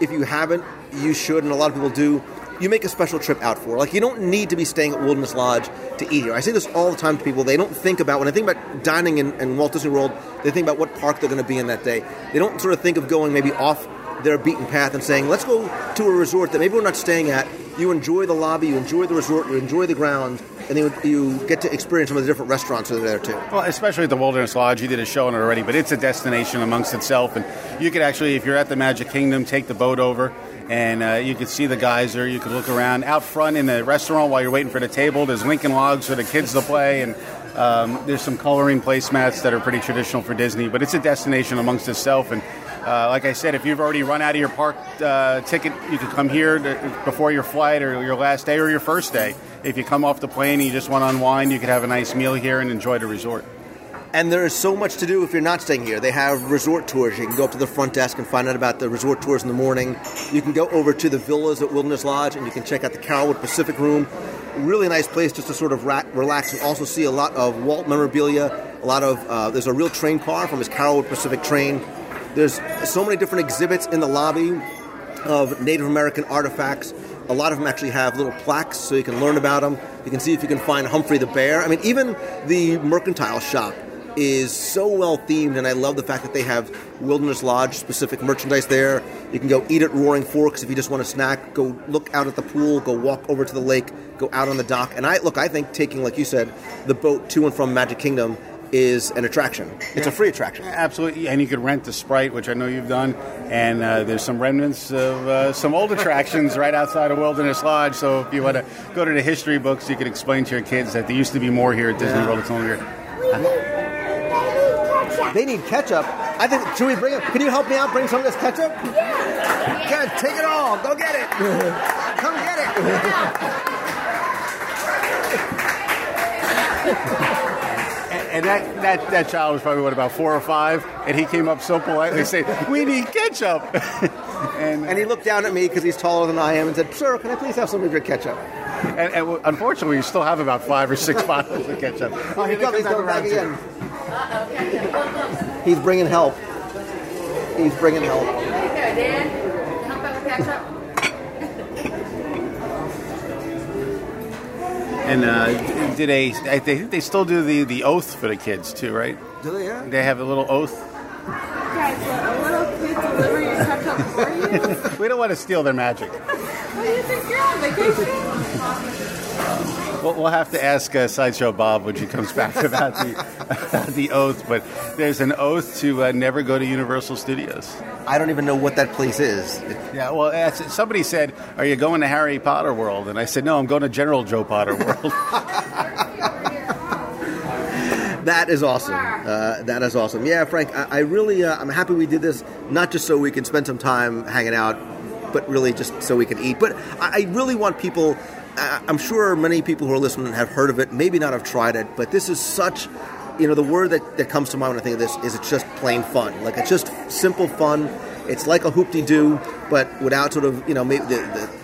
if you haven't, you should, and a lot of people do. You make a special trip out for. Like you don't need to be staying at Wilderness Lodge to eat here. I say this all the time to people. They don't think about when I think about dining in, in Walt Disney World. They think about what park they're going to be in that day. They don't sort of think of going maybe off their beaten path and saying, let's go to a resort that maybe we're not staying at. You enjoy the lobby, you enjoy the resort, you enjoy the grounds, and then you get to experience some of the different restaurants that are there too. Well, especially at the Wilderness Lodge, you did a show on it already, but it's a destination amongst itself, and you could actually, if you're at the Magic Kingdom, take the boat over. And uh, you could see the geyser. You could look around out front in the restaurant while you're waiting for the table. There's Lincoln Logs for the kids to play, and um, there's some coloring placemats that are pretty traditional for Disney. But it's a destination amongst itself. And uh, like I said, if you've already run out of your park uh, ticket, you can come here to, before your flight or your last day or your first day. If you come off the plane and you just want to unwind, you could have a nice meal here and enjoy the resort. And there is so much to do if you're not staying here. They have resort tours. You can go up to the front desk and find out about the resort tours in the morning. You can go over to the villas at Wilderness Lodge and you can check out the Carolwood Pacific Room. Really nice place just to sort of relax and also see a lot of Walt memorabilia. A lot of uh, there's a real train car from his Carolwood Pacific train. There's so many different exhibits in the lobby of Native American artifacts. A lot of them actually have little plaques so you can learn about them. You can see if you can find Humphrey the Bear. I mean, even the mercantile shop is so well themed, and I love the fact that they have Wilderness Lodge specific merchandise there. You can go eat at Roaring Forks if you just want a snack. Go look out at the pool. Go walk over to the lake. Go out on the dock. And I look, I think taking, like you said, the boat to and from Magic Kingdom is an attraction. It's a free attraction. Absolutely, and you could rent the Sprite, which I know you've done, and uh, there's some remnants of uh, some old attractions right outside of Wilderness Lodge. So if you want to go to the history books, you can explain to your kids that there used to be more here at Disney Yeah. World. It's no longer. They need ketchup. I think. Should we bring it? Can you help me out? Bring some of this ketchup. Yeah. take it all. Go get it. Come get it. And that, that, that child was probably what about four or five, and he came up so politely saying, "We need ketchup." and, and he looked down at me because he's taller than I am and said, "Sir, can I please have some of your ketchup?" And, and unfortunately, we still have about five or six bottles of ketchup. Oh, he comes, coming back around again. He's bringing help. He's bringing help. And uh, did they? Think they still do the, the oath for the kids too, right? Do they? Yeah. They have a little oath. Guys, a little kid deliver your ketchup for you? We don't want to steal their magic. What do you think you're on vacation? We'll, we'll have to ask uh, Sideshow Bob when she comes back about the about the oath. But there's an oath to uh, never go to Universal Studios. I don't even know what that place is. Yeah, well, somebody said, "Are you going to Harry Potter World?" And I said, "No, I'm going to General Joe Potter World." That is awesome. Uh, that is awesome. Yeah, Frank, I, I really, uh, I'm happy we did this, not just so we can spend some time hanging out, but really just so we can eat. But I, I really want people. I'm sure many people who are listening have heard of it, maybe not have tried it, but this is such. You know, the word that, that comes to mind when I think of this is it's just plain fun. Like it's just simple fun. It's like a hoop-de-doo, but without sort of you know maybe the, the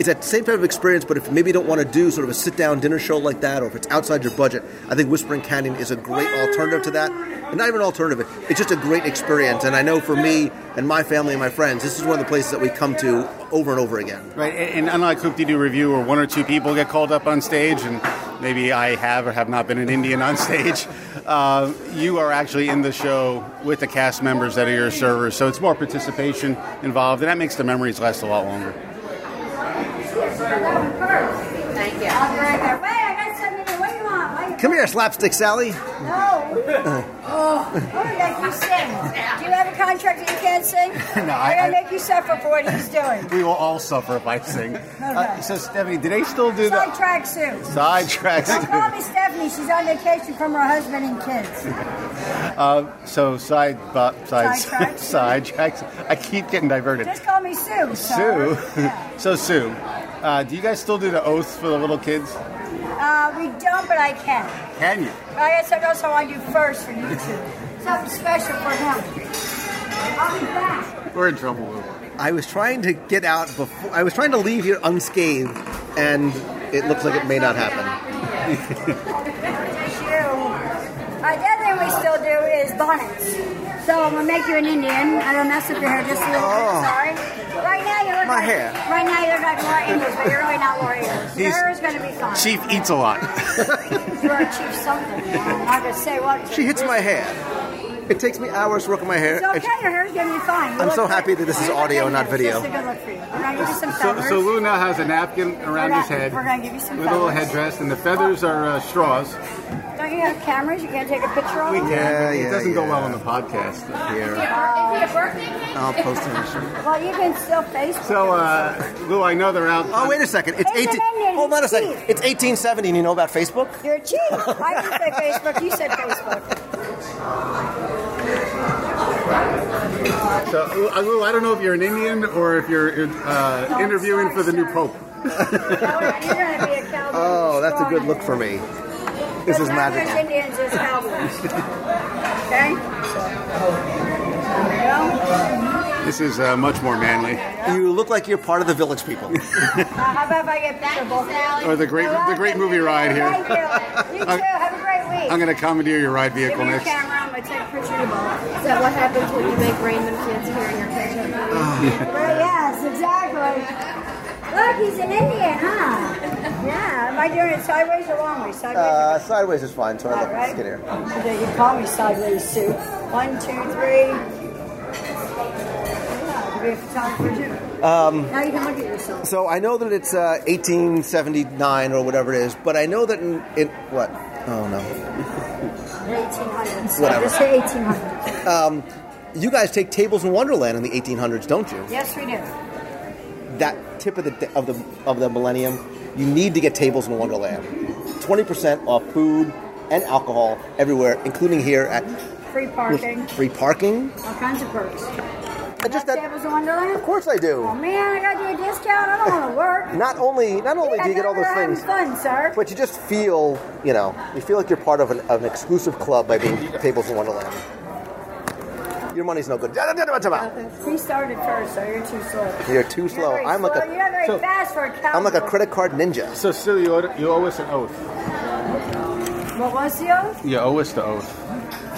it's that same type of experience, but if maybe you don't want to do sort of a sit down dinner show like that, or if it's outside your budget, I think Whispering Canyon is a great alternative to that. And not even an alternative, it's just a great experience. And I know for me and my family and my friends, this is one of the places that we come to over and over again. Right, and, unlike Hoop-Dee-Doo Revue, where one or two people get called up on stage, and maybe I have or have not been an Indian on stage, uh, you are actually in the show with the cast members that are your servers, so it's more participation involved, and that makes the memories last a lot longer. Thank you. I'll be right there. Wait, I got something to do. What do you want? What do you Come here, Slapstick Sally. No. Oh, I'm gonna make you sing. Do you have a contract that you can't sing? No, I'm I- gonna I- make you suffer for what he's doing. We will all suffer if I sing. Uh, so, Stephanie, do they still do the Sidetrack Sue. sidetracks? Don't call me Stephanie. She's on vacation from her husband and kids. Uh, so side, bu- side, Sidetracks. sidetracks. I keep getting diverted. Just call me Sue. Sue. sir. so Sue, uh, do you guys still do the oath for the little kids? Uh, we don't, but I can. Can you? I got something else I want to do first for you two. Something special for him. I'll be back. We're in trouble. Lou. I was trying to get out before. I was trying to leave here unscathed, and it looks like it may not happen. Uh, the other thing we still do is bonnets. So I'm gonna make you an Indian. I'm gonna mess up your hair just a little Oh. bit. Sorry. Right now you look My like hair. right now you look like Laura Ingalls, but you're really not Laura Ingalls. Your hair is gonna be fine. Chief eats a lot. You are a Chief something. I'm not gonna say what. She hits my hair. It takes me hours to work on my hair. It's okay. Your hair's gonna be fine. You I'm so happy that this is audio, good. not video. It's just a good look for you. We're gonna give you some So, feathers. so Lou now has a napkin around We're his head we're gonna give you some with a little headdress, and the feathers are uh, straws. Don't you have cameras? You can't take a picture of We them? can. Yeah, it doesn't go well on the podcast. Here, Uh, Is it a birthday? I'll post it. Well, you can still Facebook. So, uh, Lou, I know they're out. Oh, wait a second. It's It's an 18. Hold on a second. cheap. It's 1870, and you know about Facebook? You're a cheap. I didn't say Facebook. You said Facebook. So, uh, Lou, I don't know if you're an Indian or if you're uh, interviewing for the new pope. You're gonna be a cowboy. Oh, that's a good look for me. This is magic. Indians is cowboys. Okay. So, there we go. This is uh, much more manly. You look like you're part of the village people. Uh, how about if I get picture both? Or the great, the great movie ride here. Thank you. You too. Have a great week. I'm going to commandeer your ride Give vehicle me next. camera. I'm gonna take a picture of you. Is that what happens when you make random kids here in your kitchen? Right, yes, exactly. Look, he's an Indian, huh? Yeah. Am I doing it sideways or long way? Sideways. Uh, sideways is fine, so I All look right. skinnier. So they can call me sideways Sue. One, two, three. Um, Now you can look at yourself. so I know that it's uh, 1879 or whatever it is, but I know that in, in what? Oh no. 1800s. Whatever. Just say 1800s. Um, you guys take tables in Wonderland in the 1800s, don't you? Yes, we do. That tip of the of the of the millennium, you need to get tables in Wonderland. 20% off food and alcohol everywhere, including here at Free parking. free parking. All kinds of perks. Just that tables in Wonderland? Of course I do. Oh man, I got you a discount. I don't want to work. Not only not only Yeah, do you get all those we're things, fun, sir. but you just feel, you know, you feel like you're part of an, of an exclusive club by being tables in Wonderland. Your money's no good. He started first, so you're too slow. You're too slow. Very I'm like a You're not very So- fast for a cowboy. I'm like a credit card ninja. So, Sue, you owe, you owe us an oath. What was the oath? You owe us the oath.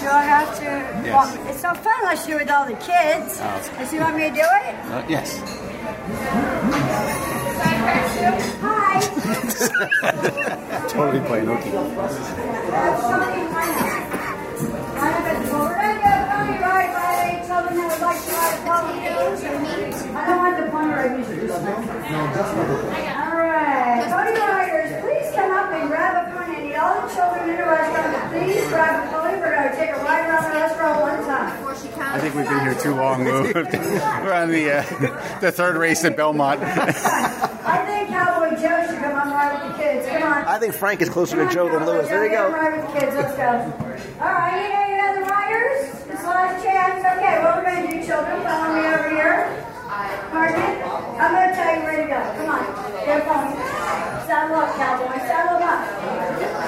Do I have to? Yes. Well, it's no fun unless you do it with all the kids. Oh. Does you want me to do it? Uh, yes. Hi. Totally playing hooky. I don't want the Pony Ride music. All right, Pony Riders, children in the restaurant, please grab a pony. We're going to take a ride around the restaurant one time. I think we've been here too long, Lou. We're on the uh, the third race at Belmont. I think Cowboy Joe should come on ride with the kids. Come on. I think Frank is closer to Joe than Lewis. There you Come go. ride with the kids. Let's go. All right, you know your other riders? This last chance. Okay, what we're going to do, children, follow me over here. Margaret, I'm going to tell you where to go. Come on. Get a pony. Saddle up, cowboy. Saddle up.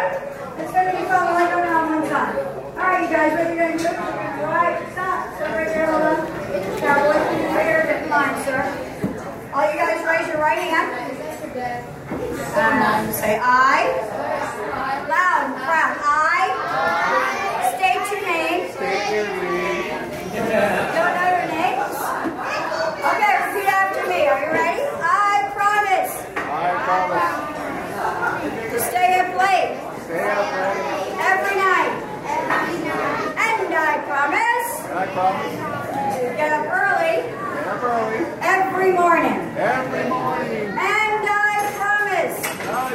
Follow me. Come on, can you ride? It's going to be fun. Going on one time. All right, you guys, what are you going to do? Right, stop. So right there, hold on. Keep your hair in line, sir. All you guys raise your right hand. Um, say I. Loud and proud. I. State your name. Don't know your names? Okay, repeat after me. Are you ready? I promise. I promise. To stay up late. Stay up late. Every night. And I promise. I promise. To get up early. Get up early. Every morning. Every morning. And I promise. I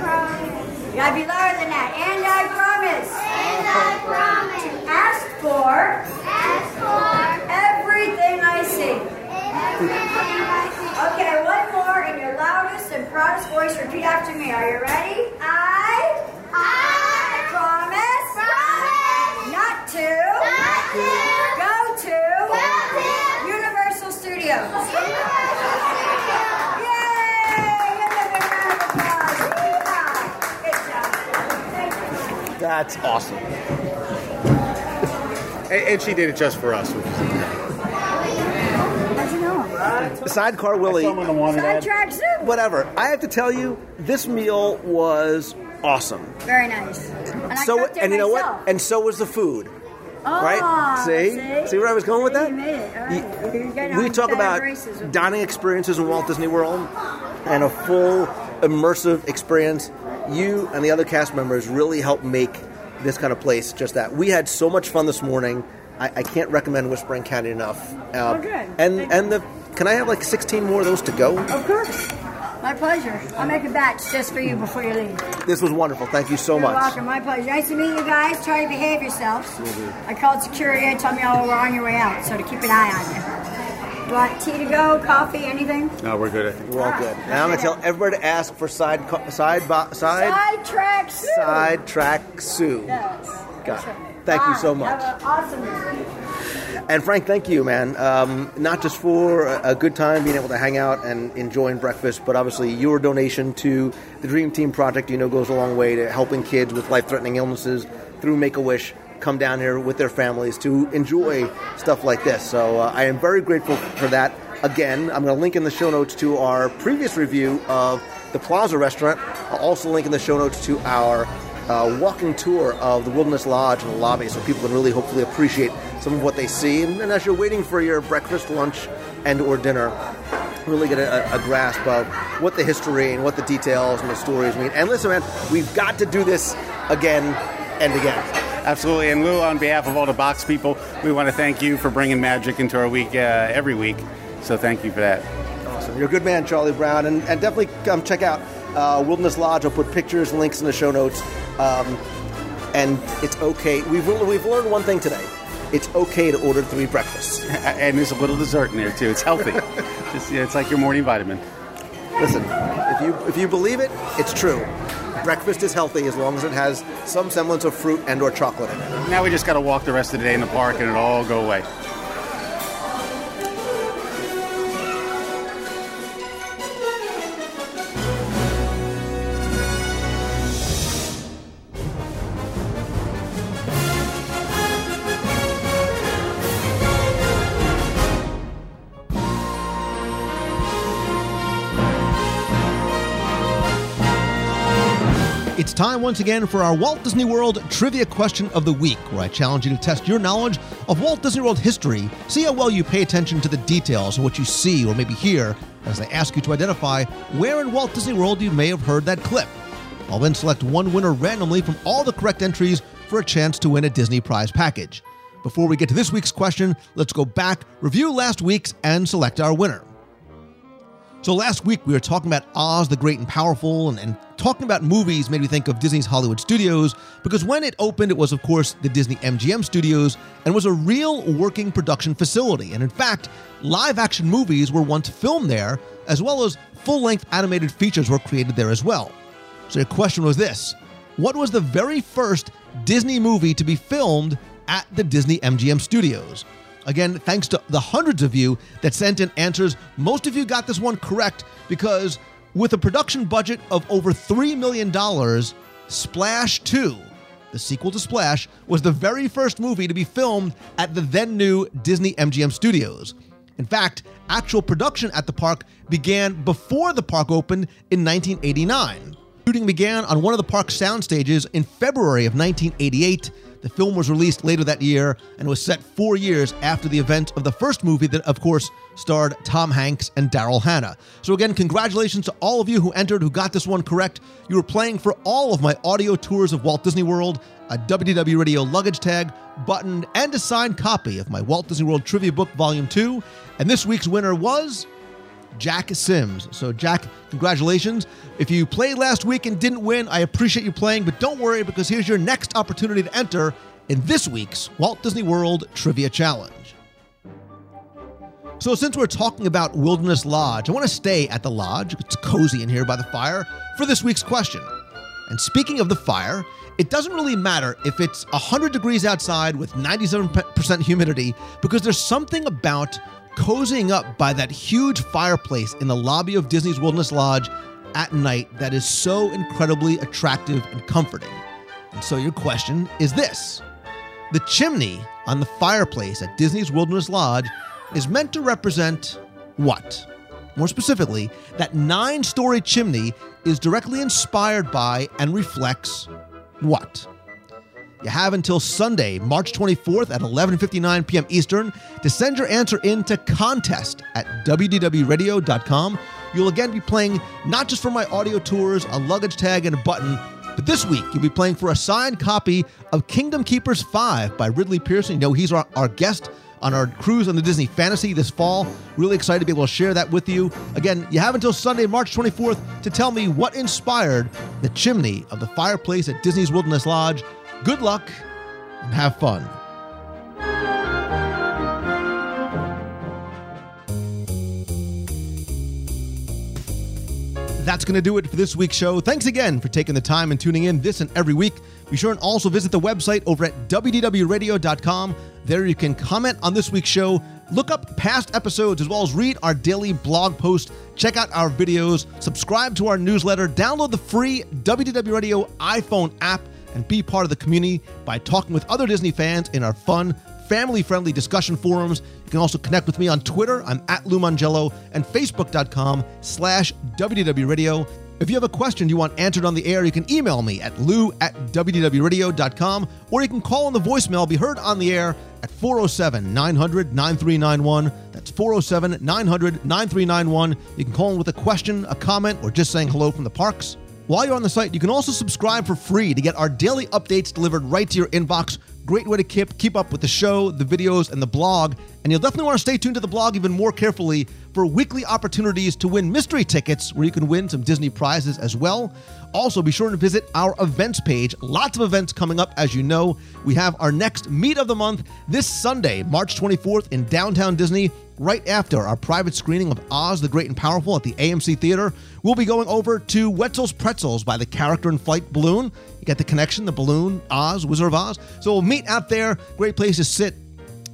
promise. You gotta be louder than that. And I promise. And I promise. To ask for. Ask for. Everything I see. Everything I see. Okay, one more in your loudest and proudest voice. Repeat after me. Are you ready? I. I. Promise. Promise. Not to. Not to. Go to. Go to. Universal Studios. Universal Studios. Yay! Give them a round of applause. Good job. Thank you. That's awesome. and, and she did it just for us. Which is How'd you know? Sidecar Willie. someone that wanted that. Sidetrack soup. Whatever. I have to tell you, this meal was awesome. Very nice. And So, cooked it and you know myself. what? And so was the food. Oh, right? See? See where I was going with that? You made it. All right. You're we talk about dining experiences in Walt Disney World and a full immersive experience. You and the other cast members really helped make this kind of place just that. We had so much fun this morning. I, I can't recommend Whispering Canyon enough. Uh, Oh, good. And Thank and the can I have like 16 more of those to go? Of course. My pleasure. I'll make a batch just for you before you leave. This was wonderful. Thank you so You're much. welcome. My pleasure. Nice to meet you guys. Try to behave yourselves. I called security. They told me all we were on your way out, so to keep an eye on you. You want tea to go, coffee, anything? No, we're good. I think. We're all ah, good. Now I'm going to tell everybody to ask for side co- side bo- side Sidetrack soup. sidetrack Sue. Yes. Got it. Thank you so much. Have an awesome day. And Frank, thank you, man. Um, not just for a good time being able to hang out and enjoying breakfast, but obviously your donation to the Dream Team Project, you know, goes a long way to helping kids with life-threatening illnesses through Make a Wish come down here with their families to enjoy stuff like this. So uh, I am very grateful for that. Again, I'm going to link in the show notes to our previous review of the Plaza Restaurant. I'll also link in the show notes to our uh, walking tour of the Wilderness Lodge and the lobby so people can really hopefully appreciate some of what they see. And, as you're waiting for your breakfast, lunch, and or dinner, really get a, a grasp of what the history and what the details and the stories mean. And listen, man, we've got to do this again and again. Absolutely. And Lou, on behalf of all the box people, we want to thank you for bringing magic into our week uh, every week. So thank you for that. Awesome. You're a good man, Charlie Brown. And, and definitely come check out uh, Wilderness Lodge. I'll put pictures and links in the show notes. Um, and it's okay. We've, we've learned one thing today. It's okay to order three breakfasts. And there's a little dessert in there too. It's healthy. Just, yeah, it's like your morning vitamin. Listen, if you if you believe it, it's true. Breakfast is healthy as long as it has some semblance of fruit and or chocolate in it. Now we just got to walk the rest of the day in the park and it'll all go away. Time once again for our Walt Disney World Trivia Question of the Week, where I challenge you to test your knowledge of Walt Disney World history, see how well you pay attention to the details of what you see or maybe hear as I ask you to identify where in Walt Disney World you may have heard that clip. I'll then select one winner randomly from all the correct entries for a chance to win a Disney prize package. Before we get to this week's question, let's go back, review last week's, and select our winner. So last week we were talking about Oz the Great and Powerful and, and talking about movies made me think of Disney's Hollywood Studios because when it opened, it was, of course, the Disney MGM Studios and was a real working production facility. And in fact, live action movies were once filmed there, as well as full length animated features were created there as well. So your question was this What was the very first Disney movie to be filmed at the Disney MGM Studios? Again, thanks to the hundreds of you that sent in answers, most of you got this one correct because with a production budget of over $3 million, Splash 2, the sequel to Splash, was the very first movie to be filmed at the then new Disney MGM Studios. In fact, actual production at the park began before the park opened in 1989. Shooting began on one of the park's sound stages in February of 1988. The film was released later that year and was set four years after the event of the first movie that, of course, starred Tom Hanks and Daryl Hannah. So, again, congratulations to all of you who entered, who got this one correct. You were playing for all of my audio tours of Walt Disney World, a WDW Radio luggage tag, button, and a signed copy of my Walt Disney World Trivia Book Volume 2. And this week's winner was Jack Sims. So, Jack, congratulations. If you played last week and didn't win, I appreciate you playing, but don't worry because here's your next opportunity to enter in this week's Walt Disney World Trivia Challenge. So, since we're talking about Wilderness Lodge, I want to stay at the lodge. It's cozy in here by the fire for this week's question. And speaking of the fire, it doesn't really matter if it's 100 degrees outside with 97% humidity because there's something about cozying up by that huge fireplace in the lobby of Disney's Wilderness Lodge at night that is so incredibly attractive and comforting. And so, your question is this The chimney on the fireplace at Disney's Wilderness Lodge is meant to represent what? More specifically, that nine story chimney is directly inspired by and reflects what? You have until Sunday, March 24th at 11:59 p.m. Eastern to send your answer in to contest at wdwradio.com. You'll again be playing not just for my audio tours, a luggage tag, and a button, but this week you'll be playing for a signed copy of Kingdom Keepers 5 by Ridley Pearson. You know, he's our, our guest on our cruise on the Disney Fantasy this fall. Really excited to be able to share that with you. Again, you have until Sunday, March 24th to tell me what inspired the chimney of the fireplace at Disney's Wilderness Lodge. Good luck and have fun. That's going to do it for this week's show. Thanks again for taking the time and tuning in this and every week. Be sure and also visit the website over at wdwradio.com. There you can comment on this week's show, look up past episodes, as well as read our daily blog post, check out our videos, subscribe to our newsletter, download the free WDW Radio iPhone app, and be part of the community by talking with other Disney fans in our fun, family friendly discussion forums. You can also connect with me on Twitter. I'm at Lou Mongello and Facebook.com slash WDWRadio. If you have a question you want answered on the air, you can email me at lou at wdwradio.com or you can call on the voicemail, be heard on the air at 407 900 9391. That's 407 900 9391. You can call in with a question, a comment, or just saying hello from the parks. While you're on the site, you can also subscribe for free to get our daily updates delivered right to your inbox. Great way to keep, keep up with the show, the videos, and the blog. And you'll definitely want to stay tuned to the blog even more carefully for weekly opportunities to win mystery tickets where you can win some Disney prizes as well. Also, be sure to visit our events page. Lots of events coming up, as you know. We have our next Meet of the Month this Sunday, March 24th in downtown Disney right after our private screening of Oz the Great and Powerful at the AMC Theater, we'll be going over to Wetzel's Pretzels by the Character in Flight Balloon. You get the connection, the balloon, Oz, Wizard of Oz. So we'll meet out there. Great place to sit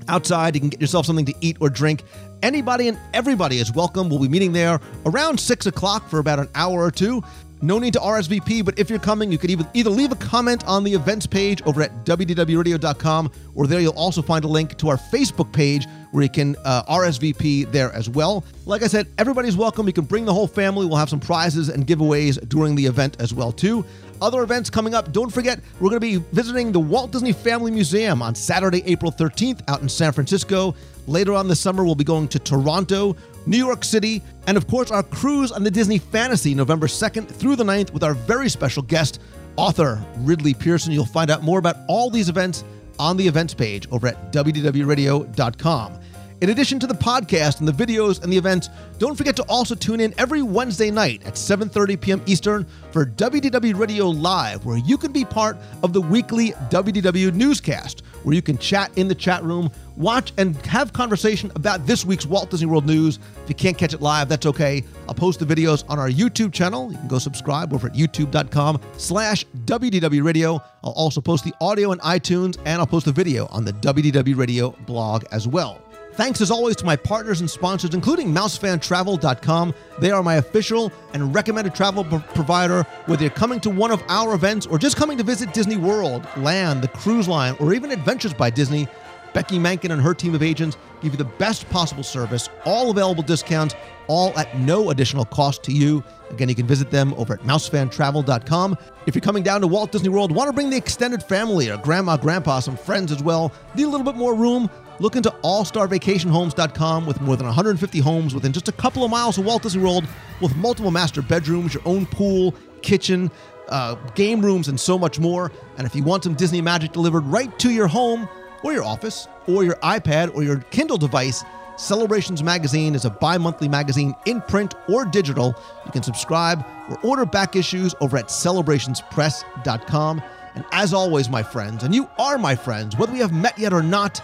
outside. You can get yourself something to eat or drink. Anybody and everybody is welcome. We'll be meeting there around 6 o'clock for about an hour or two. No need to RSVP, but if you're coming, you could even either leave a comment on the events page over at wdwradio.com, or there you'll also find a link to our Facebook page where you can uh, RSVP there as well. Like I said, everybody's welcome. You can bring the whole family. We'll have some prizes and giveaways during the event as well too. Other events coming up. Don't forget, we're going to be visiting the Walt Disney Family Museum on Saturday, April 13th out in San Francisco. Later on this summer, we'll be going to Toronto, New York City, and of course, our cruise on the Disney Fantasy November 2nd through the 9th with our very special guest, author Ridley Pearson. You'll find out more about all these events on the events page over at wdwradio.com. In addition to the podcast and the videos and the events, don't forget to also tune in every Wednesday night at 7:30 p.m. Eastern for WDW Radio Live, where you can be part of the weekly WDW newscast, where you can chat in the chat room, watch and have conversation about this week's Walt Disney World news. If you can't catch it live, that's okay. I'll post the videos on our YouTube channel. You can go subscribe over at youtube.com slash WDW Radio. I'll also post the audio on iTunes, and I'll post the video on the WDW Radio blog as well. Thanks as always to my partners and sponsors, including MouseFanTravel.com. They are my official and recommended travel pro- provider, whether you're coming to one of our events or just coming to visit Disney World, Land, the cruise line, or even Adventures by Disney. Beci Mahnken and her team of agents give you the best possible service, all available discounts, all at no additional cost to you. Again, you can visit them over at mousefantravel.com. If you're coming down to Walt Disney World, want to bring the extended family or grandma, grandpa, some friends as well, need a little bit more room, look into allstarvacationhomes.com with more than 150 homes within just a couple of miles of Walt Disney World with multiple master bedrooms, your own pool, kitchen, uh, game rooms, and so much more. And if you want some Disney magic delivered right to your home or your office or your iPad or your Kindle device, Celebrations Magazine is a bi monthly magazine in print or digital. You can subscribe or order back issues over at celebrationspress.com. And as always, my friends, and you are my friends, whether we have met yet or not,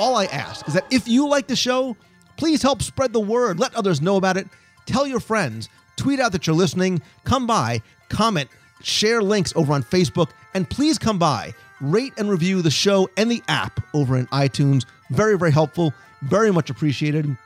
all I ask is that if you like the show, please help spread the word. Let others know about it. Tell your friends. Tweet out that you're listening. Come by, comment, share links over on Facebook, and please come by, rate and review the show and the app over in iTunes. Very, very helpful. Very much appreciated.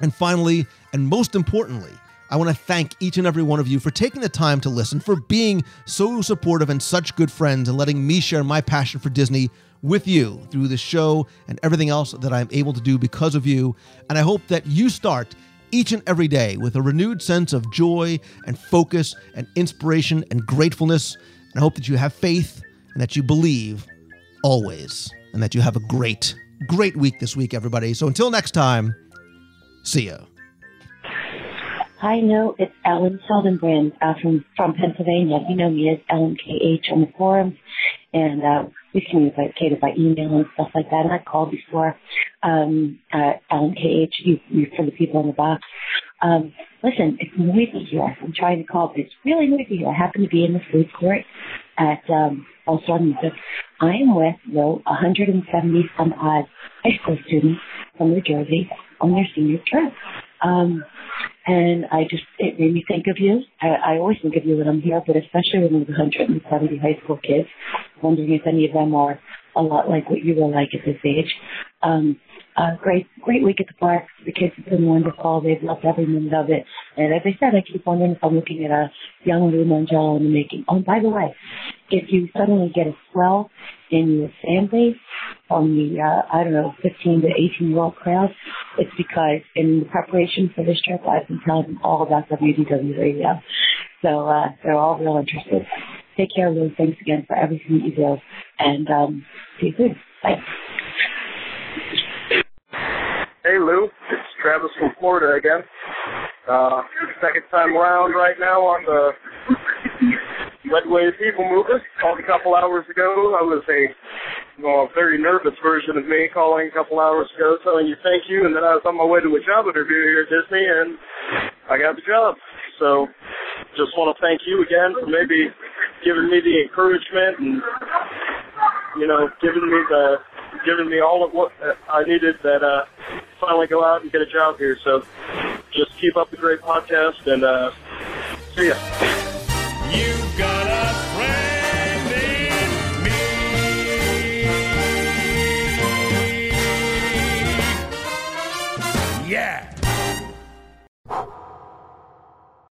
And finally, and most importantly, I want to thank each and every one of you for taking the time to listen, for being so supportive and such good friends, and letting me share my passion for Disney with you through the show and everything else that I'm able to do because of you. And I hope that you start each and every day with a renewed sense of joy and focus and inspiration and gratefulness. And I hope that you have faith and that you believe always, and that you have a great, great week this week, everybody. So until next time, see ya. Hi, no, it's Ellen Seldenbrand uh, from from Pennsylvania. You know me as Ellen KH on the forums, and uh, we communicated by email and stuff like that. And I called before. Um, uh, Ellen KH, you, you for the people in the box. Um, listen, it's noisy here. I'm trying to call, but it's really noisy here. I happen to be in the food court at um, Star Music. I am with though 170 some odd high school students from New Jersey on their senior trip. Um, and I just, it made me think of you. I, I always think of you when I'm here, but especially when there's 170 high school kids, wondering if any of them are a lot like what you were like at this age. Um, uh, great, great week at the park. The kids have been wonderful. They've loved every minute of it. And as I said, I keep wondering if I'm looking at a young Lou Mongello in the making. Oh, by the way, if you suddenly get a swell in your fan base from the, uh, I don't know, 15 to 18 year old crowd, it's because in preparation for this trip, I've been telling them all about WDW radio. So, uh, they're all real interested. Take care, Lou. Thanks again for everything that you do. And, um, see you soon. Bye. Hey Lou, it's Travis from Florida again. Uh, second time around right now on the WEDway People Mover. Called a couple hours ago. I was a well, very nervous version of me calling a couple hours ago telling you thank you, and then I was on my way to a job interview here at Disney, and I got the job. So just want to thank you again for maybe giving me the encouragement and, you know, giving me the giving me all of what I needed that uh, finally go out and get a job here. So just keep up the great podcast and uh, see ya. You got.